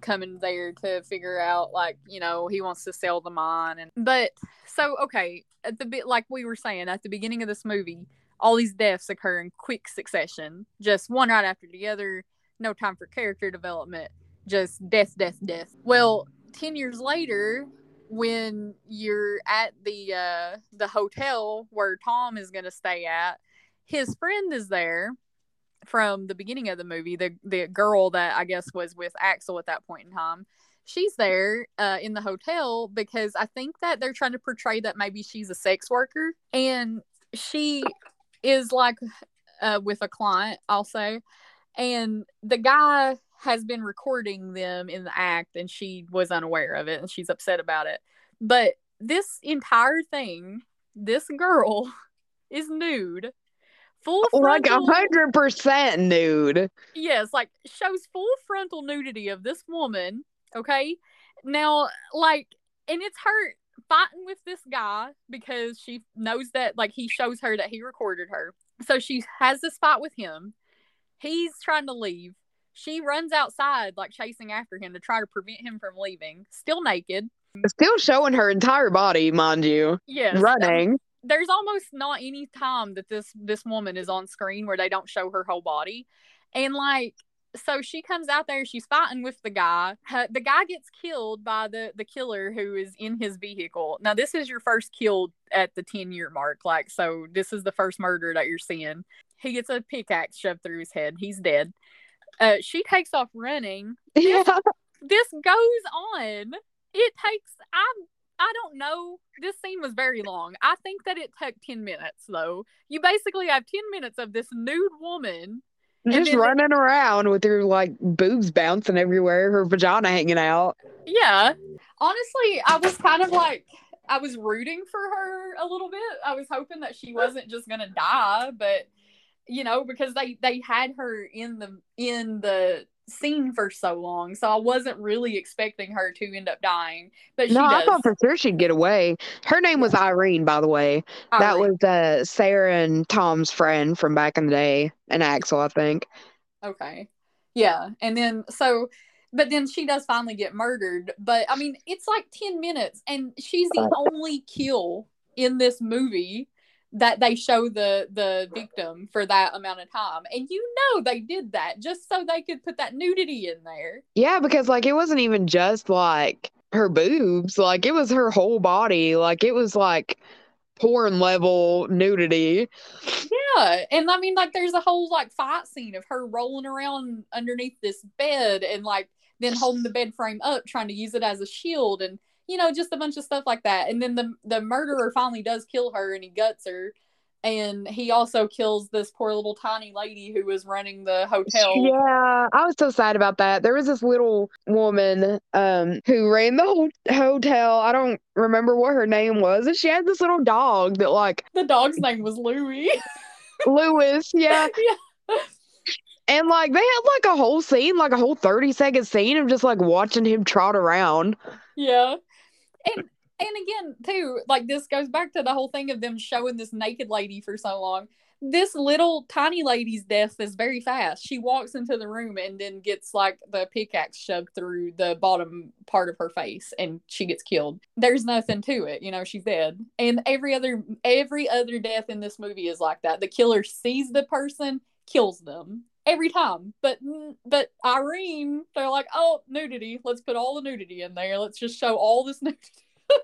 coming there to figure out like you know he wants to sell the mine and but so okay at the bit like we were saying at the beginning of this movie all these deaths occur in quick succession just one right after the other no time for character development just death death death. Well 10 years later when you're at the uh the hotel where tom is going to stay at his friend is there from the beginning of the movie, the the girl that I guess was with Axel at that point in time, she's there uh, in the hotel because I think that they're trying to portray that maybe she's a sex worker, and she is like uh, with a client, I'll and the guy has been recording them in the act, and she was unaware of it, and she's upset about it. But this entire thing, this girl is nude full oh, like a hundred percent nude. yes, like shows full frontal nudity of this woman. Okay, now like, and it's her fighting with this guy because she knows that like he shows her that he recorded her. So she has this fight with him. He's trying to leave. She runs outside, like chasing after him to try to prevent him from leaving, still naked. Still showing her entire body, mind you. Yes. Running. There's almost not any time that this this woman is on screen where they don't show her whole body. And like so she comes out there she's fighting with the guy. Her- the guy gets killed by the the killer who is in his vehicle. Now this is your first kill at the 10 year mark like so this is the first murder that you're seeing. He gets a pickaxe shoved through his head. He's dead. Uh she takes off running. Yeah. this goes on. It takes i'm i don't know. This scene was very long. I think that it took 10 minutes though. You basically have 10 minutes of this nude woman Just running around with her like boobs bouncing everywhere, her vagina hanging out. yeah. Honestly i was kind of like i was rooting for her a little bit. I was hoping that she wasn't just gonna die but you know because they they had her in the in the scene for so long so i wasn't really expecting her to end up dying but she no, I thought for sure she'd get away. Her name was Irene, by the way. That was uh, Sarah and Tom's friend from back in the day, and Axel, I think. Okay. Yeah. And then so but then she does finally get murdered. But I mean, it's like 10 minutes and she's the only kill in this movie that they show the the victim for that amount of time. And you know they did that just so they could put that nudity in there. Yeah, because like it wasn't even just like her boobs, like it was her whole body. Like it was like porn level nudity. Yeah. And I mean like there's a whole like fight scene of her rolling around underneath this bed and like then holding the bed frame up trying to use it as a shield and you know just a bunch of stuff like that and then the the murderer finally does kill her and he guts her and he also kills this poor little tiny lady who was running the hotel Yeah, I was so sad about that. There was this little woman um who ran the whole hotel. I don't remember what her name was, and she had this little dog that like the dog's name was louis Lewis, yeah. yeah And like they had like a whole scene, like a whole 30 second scene of just like watching him trot around. yeah and and again too like this goes back to the whole thing of them showing this naked lady for so long. This little tiny lady's death is very fast. She walks into the room and then gets like the pickaxe shoved through the bottom part of her face and she gets killed. There's nothing to it you know she's dead. And every other every other death in this movie is like that. The killer sees the person kills them every time but but irene they're like oh nudity let's put all the nudity in there let's just show all this nudity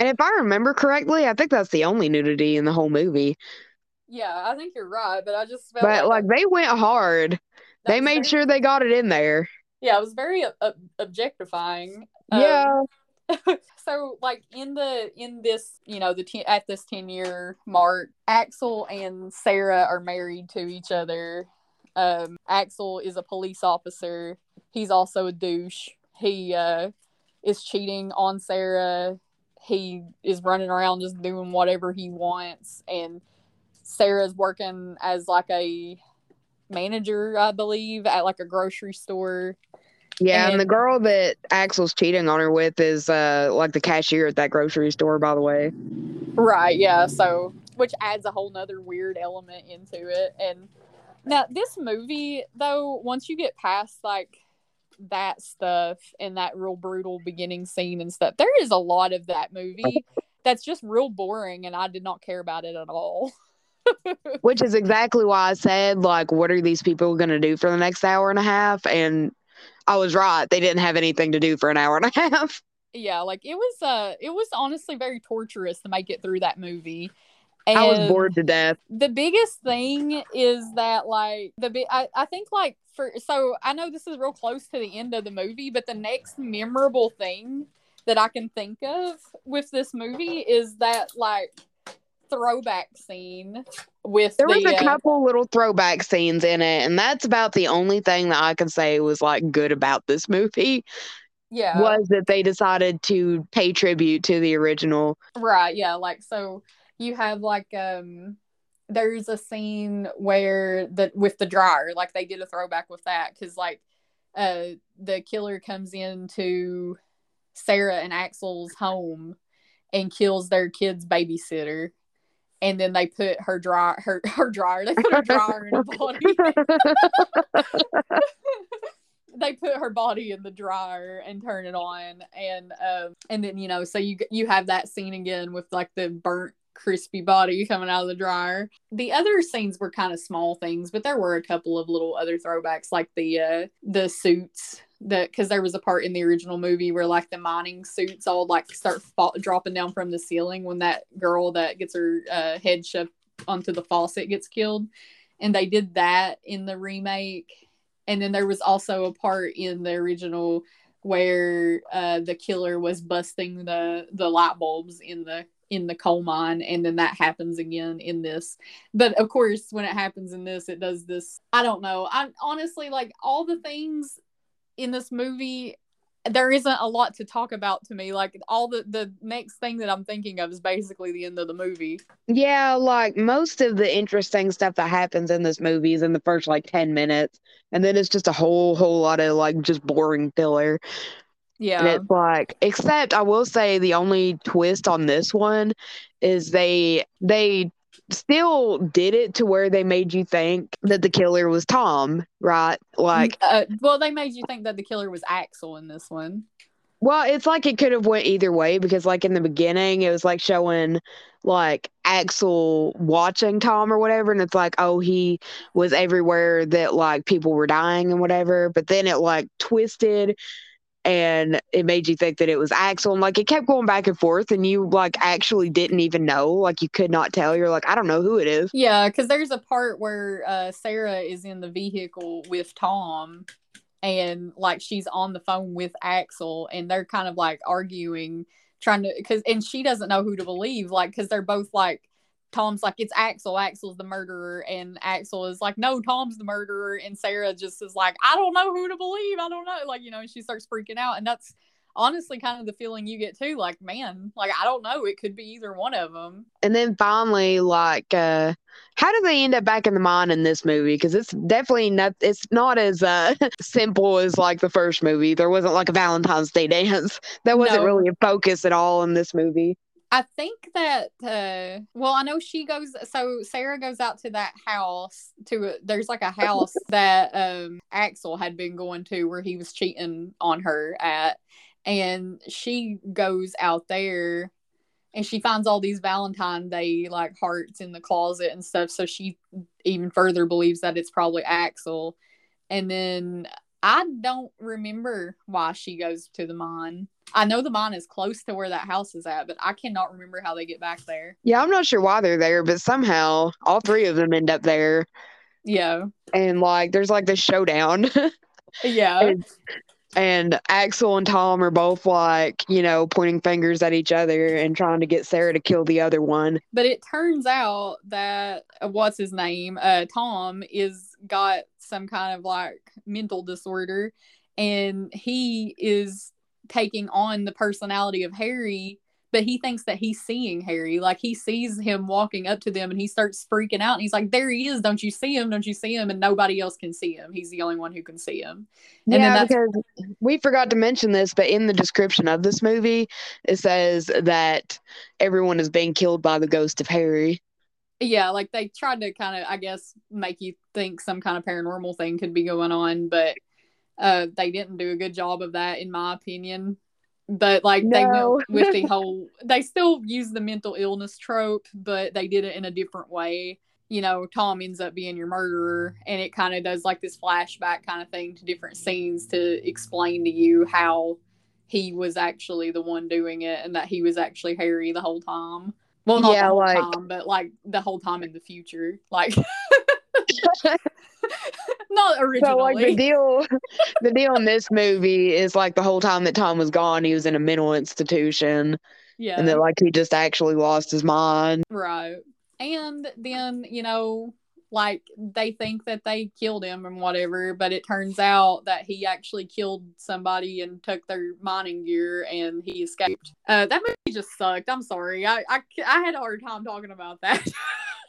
And if I remember correctly, I think that's the only nudity in the whole movie. Yeah, I think you're right, but I just felt But like, like they went hard. They made very- sure they got it in there. Yeah, it was very ob- ob- objectifying. Um, Yeah. so like in the in this you know the ten, at this 10 year mark axel and sarah are married to each other um axel is a police officer he's also a douche he uh is cheating on sarah he is running around just doing whatever he wants and sarah's working as like a manager i believe at like a grocery store Yeah, and, the girl that Axel's cheating on her with is uh like the cashier at that grocery store, by the way. Right, yeah. So, which adds a whole nother weird element into it. And now, this movie, though, once you get past like that stuff and that real brutal beginning scene and stuff, there is a lot of that movie that's just real boring, and I did not care about it at all. Which is exactly why I said, like, what are these people gonna do for the next hour and a half? And I was right. They didn't have anything to do for an hour and a half. yeah, like it was, uh, it was honestly very torturous to make it through that movie. And I was bored to death. the biggest thing is that like the bi- I, I think like for so I know this is real close to the end of the movie, but the next memorable thing that I can think of with this movie is that like throwback scene with There was the, a uh, couple little throwback scenes in it, and that's about the only thing that I can say was like good about this movie yeah was that they decided to pay tribute to the original. Right, yeah, like so you have like um there's a scene where the with the dryer, like they did a throwback with that cuz like uh the killer comes into Sarah and Axel's home and kills their kid's babysitter. And then they put her dryer her her dryer they put her dryer in a body. they put her body in the dryer and turn it on and um and then you know so you you have that scene again with like the burnt crispy body coming out of the dryer. The other scenes were kind of small things but there were a couple of little other throwbacks like the uh the suits that because there was a part in the original movie where like the mining suits all like start fall, dropping down from the ceiling when that girl that gets her uh, head shoved onto the faucet gets killed. And they did that in the remake. And then there was also a part in the original where uh, the killer was busting the the light bulbs in the in the coal mine and then that happens again in this. But of course when it happens in this it does this i don't know. I honestly like all the things in this movie there isn't a lot to talk about to me like all the the next thing that i'm thinking of is basically the end of the movie Yeah, like most of the interesting stuff that happens in this movie is in the first like 10 minutes. And then it's just a whole, whole lot of like just boring filler. And yeah it's like, except I will say the only twist on this one is they, they still did it to where they made you think that the killer was Tom, right? Like, uh, well they made you think that the killer was axel in this one Well, it's like it could have went either way because like in the beginning it was like showing like Axel watching Tom or whatever and it's like oh he was everywhere that like people were dying and whatever but then it like twisted and it made you think that it was Axel and like it kept going back and forth and you like actually didn't even know like you could not tell you're like I don't know who it is. Yeah, because there's a part where uh, Sarah is in the vehicle with Tom, and like she's on the phone with Axel, and they're kind of like arguing, trying to because and she doesn't know who to believe, like because they're both like. Tom's like it's Axel. Axel's the murderer, and Axel is like, no, Tom's the murderer, and Sarah just is like, I don't know who to believe. I don't know, like you know, and she starts freaking out, and that's honestly kind of the feeling you get too. Like, man, like I don't know, it could be either one of them. And then finally, like, uh, how do they end up back in the mine in this movie? Because it's definitely not. It's not as uh, simple as like the first movie. There wasn't like a Valentine's Day dance. That wasn't No. really a focus at all in this movie. I think that uh well I know she goes so Sarah goes out to that house to there's like a house that um Axel had been going to where he was cheating on her at. And she goes out there and she finds all these Valentine Day like hearts in the closet and stuff. So she even further believes that it's probably Axel. And then I don't remember why she goes to the mine. I know the mine is close to where that house is at, but I cannot remember how they get back there. Yeah, I'm not sure why they're there, but somehow all three of them end up there. Yeah. And like, there's like this showdown. Yeah. And And Axel and Tom are both like, you know, pointing fingers at each other and trying to get Sarah to kill the other one. But it turns out that uh, what's his name? Uh, Tom is got some kind of like mental disorder, and he is taking on the personality of Harry. But he thinks that he's seeing Harry. Like he sees him walking up to them and he starts freaking out. And he's like, There he is. Don't you see him? Don't you see him? And nobody else can see him. He's the only one who can see him. And then yeah, that's because we forgot to mention this, but in the description of this movie, it says that everyone is being killed by the ghost of Harry. yeah like they tried to kind of i guess make you think some kind of paranormal thing could be going on but uh they didn't do a good job of that in my opinion. But like they No. went with the whole they still use the mental illness trope but they did it in a different way. You know tom ends up being your murderer and it kind of does like this flashback kind of thing to different scenes to explain to you how he was actually the one doing it and that he was actually harry the whole time. Well not Yeah, the whole like- time but like the whole time in the future like not originally So like the deal the deal in this movie is like the whole time that Tom was gone, he was in a mental institution yeah and that like he just actually lost his mind. Right. And then, you know, like they think that they killed him and whatever, but it turns out that he actually killed somebody and took their mining gear and he escaped. Uh, that movie just sucked. I'm sorry. I, I, I had a hard time talking about that.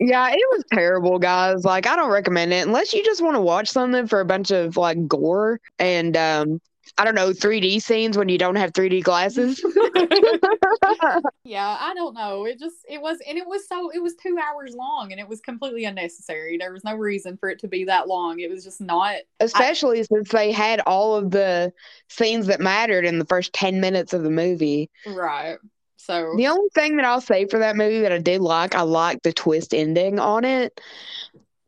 Yeah, it was terrible, guys. Like I don't recommend it unless you just want to watch something for a bunch of like gore and um I don't know, 3D scenes when you don't have 3D glasses. yeah, I don't know. It just, it was, and it was so, it was two hours long and it was completely unnecessary. There was no reason for it to be that long. It was just not, Especially since they had all of the scenes that mattered in the first 10 minutes of the movie. right. So, The only thing that I'll say for that movie that I did like, I liked the twist ending on it.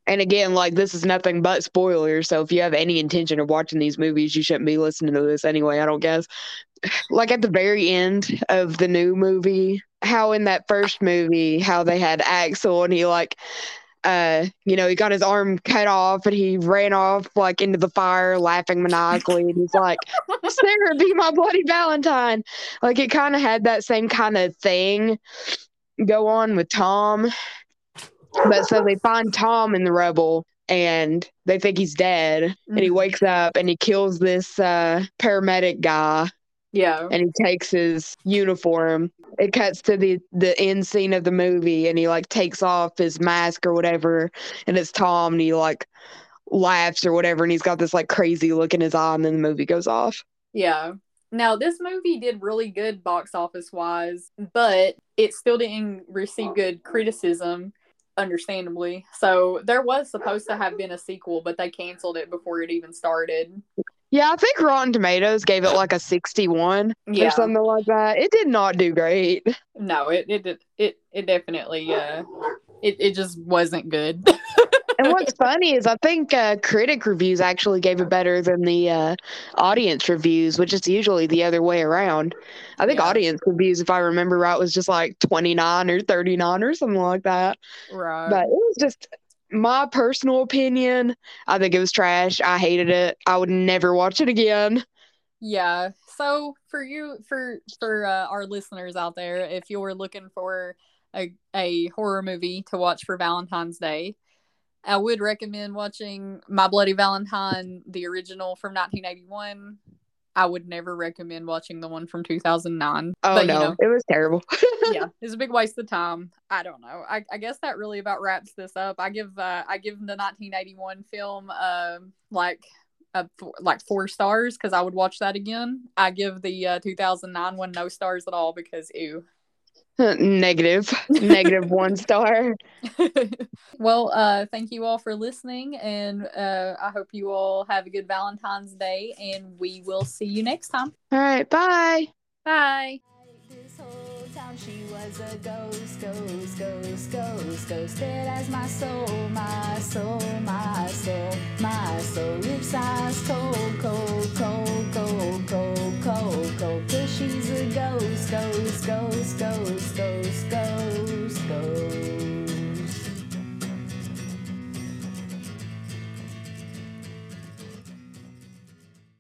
And again, like this is nothing but spoilers. So if you have any intention of watching these movies, you shouldn't be listening to this anyway, I don't guess. Like at the very end of the new movie, how in that first movie, how they had Axel and he like uh, you know, he got his arm cut off and he ran off like into the fire laughing maniacally and he's like, Sarah, be my bloody Valentine. Like it kind of had that same kind of thing go on with Tom. But so they find Tom in the rubble and they think he's dead. And he Mhm. wakes up and he kills this uh, paramedic guy yeah. and he takes his uniform. It cuts to the the end scene of the movie and he like takes off his mask or whatever and it's Tom and he like laughs or whatever and he's got this like crazy look in his eye and then the movie goes off. Yeah. Now this movie did really good box office wise, but it still didn't receive good criticism, understandably. So there was supposed to have been a sequel, but they canceled it before it even started. Yeah, I think Rotten Tomatoes gave it like a 61 Yeah. or something like that. It did not do great. No, it it it it definitely uh it, it just wasn't good. And what's funny is I think uh, critic reviews actually gave it better than the uh, audience reviews, which is usually the other way around. I think Yeah. audience reviews, if I remember right, was just like 29 or 39 or something like that. right. But it was just my personal opinion. I think it was trash. I hated it. I would never watch it again. Yeah. So for you, for for uh, our listeners out there, if you're looking for a a horror movie to watch for Valentine's Day, I would recommend watching My Bloody Valentine, the original from 1981. I would never recommend watching the one from 2009. Oh but, no, You know, it was terrible. yeah, it's a big waste of time. I don't know. I, I guess that really about wraps this up. I give uh, I give the 1981 film um like a th- like four stars because I would watch that again. I give the uh, 2009 one no stars at all because ew. Negative, negative one star. well, uh, thank you all for listening, and uh, I hope you all have a good Valentine's Day, and we will see you next time. All right, bye. Bye. Time she was a ghost, ghost, ghost, ghost, ghosted as my soul, my soul, my soul, my soul. Lip size cold, cold, cold, cold, cold, cold, cold. Cause she's a ghost, ghost, ghost, ghost, ghost, ghost, ghost.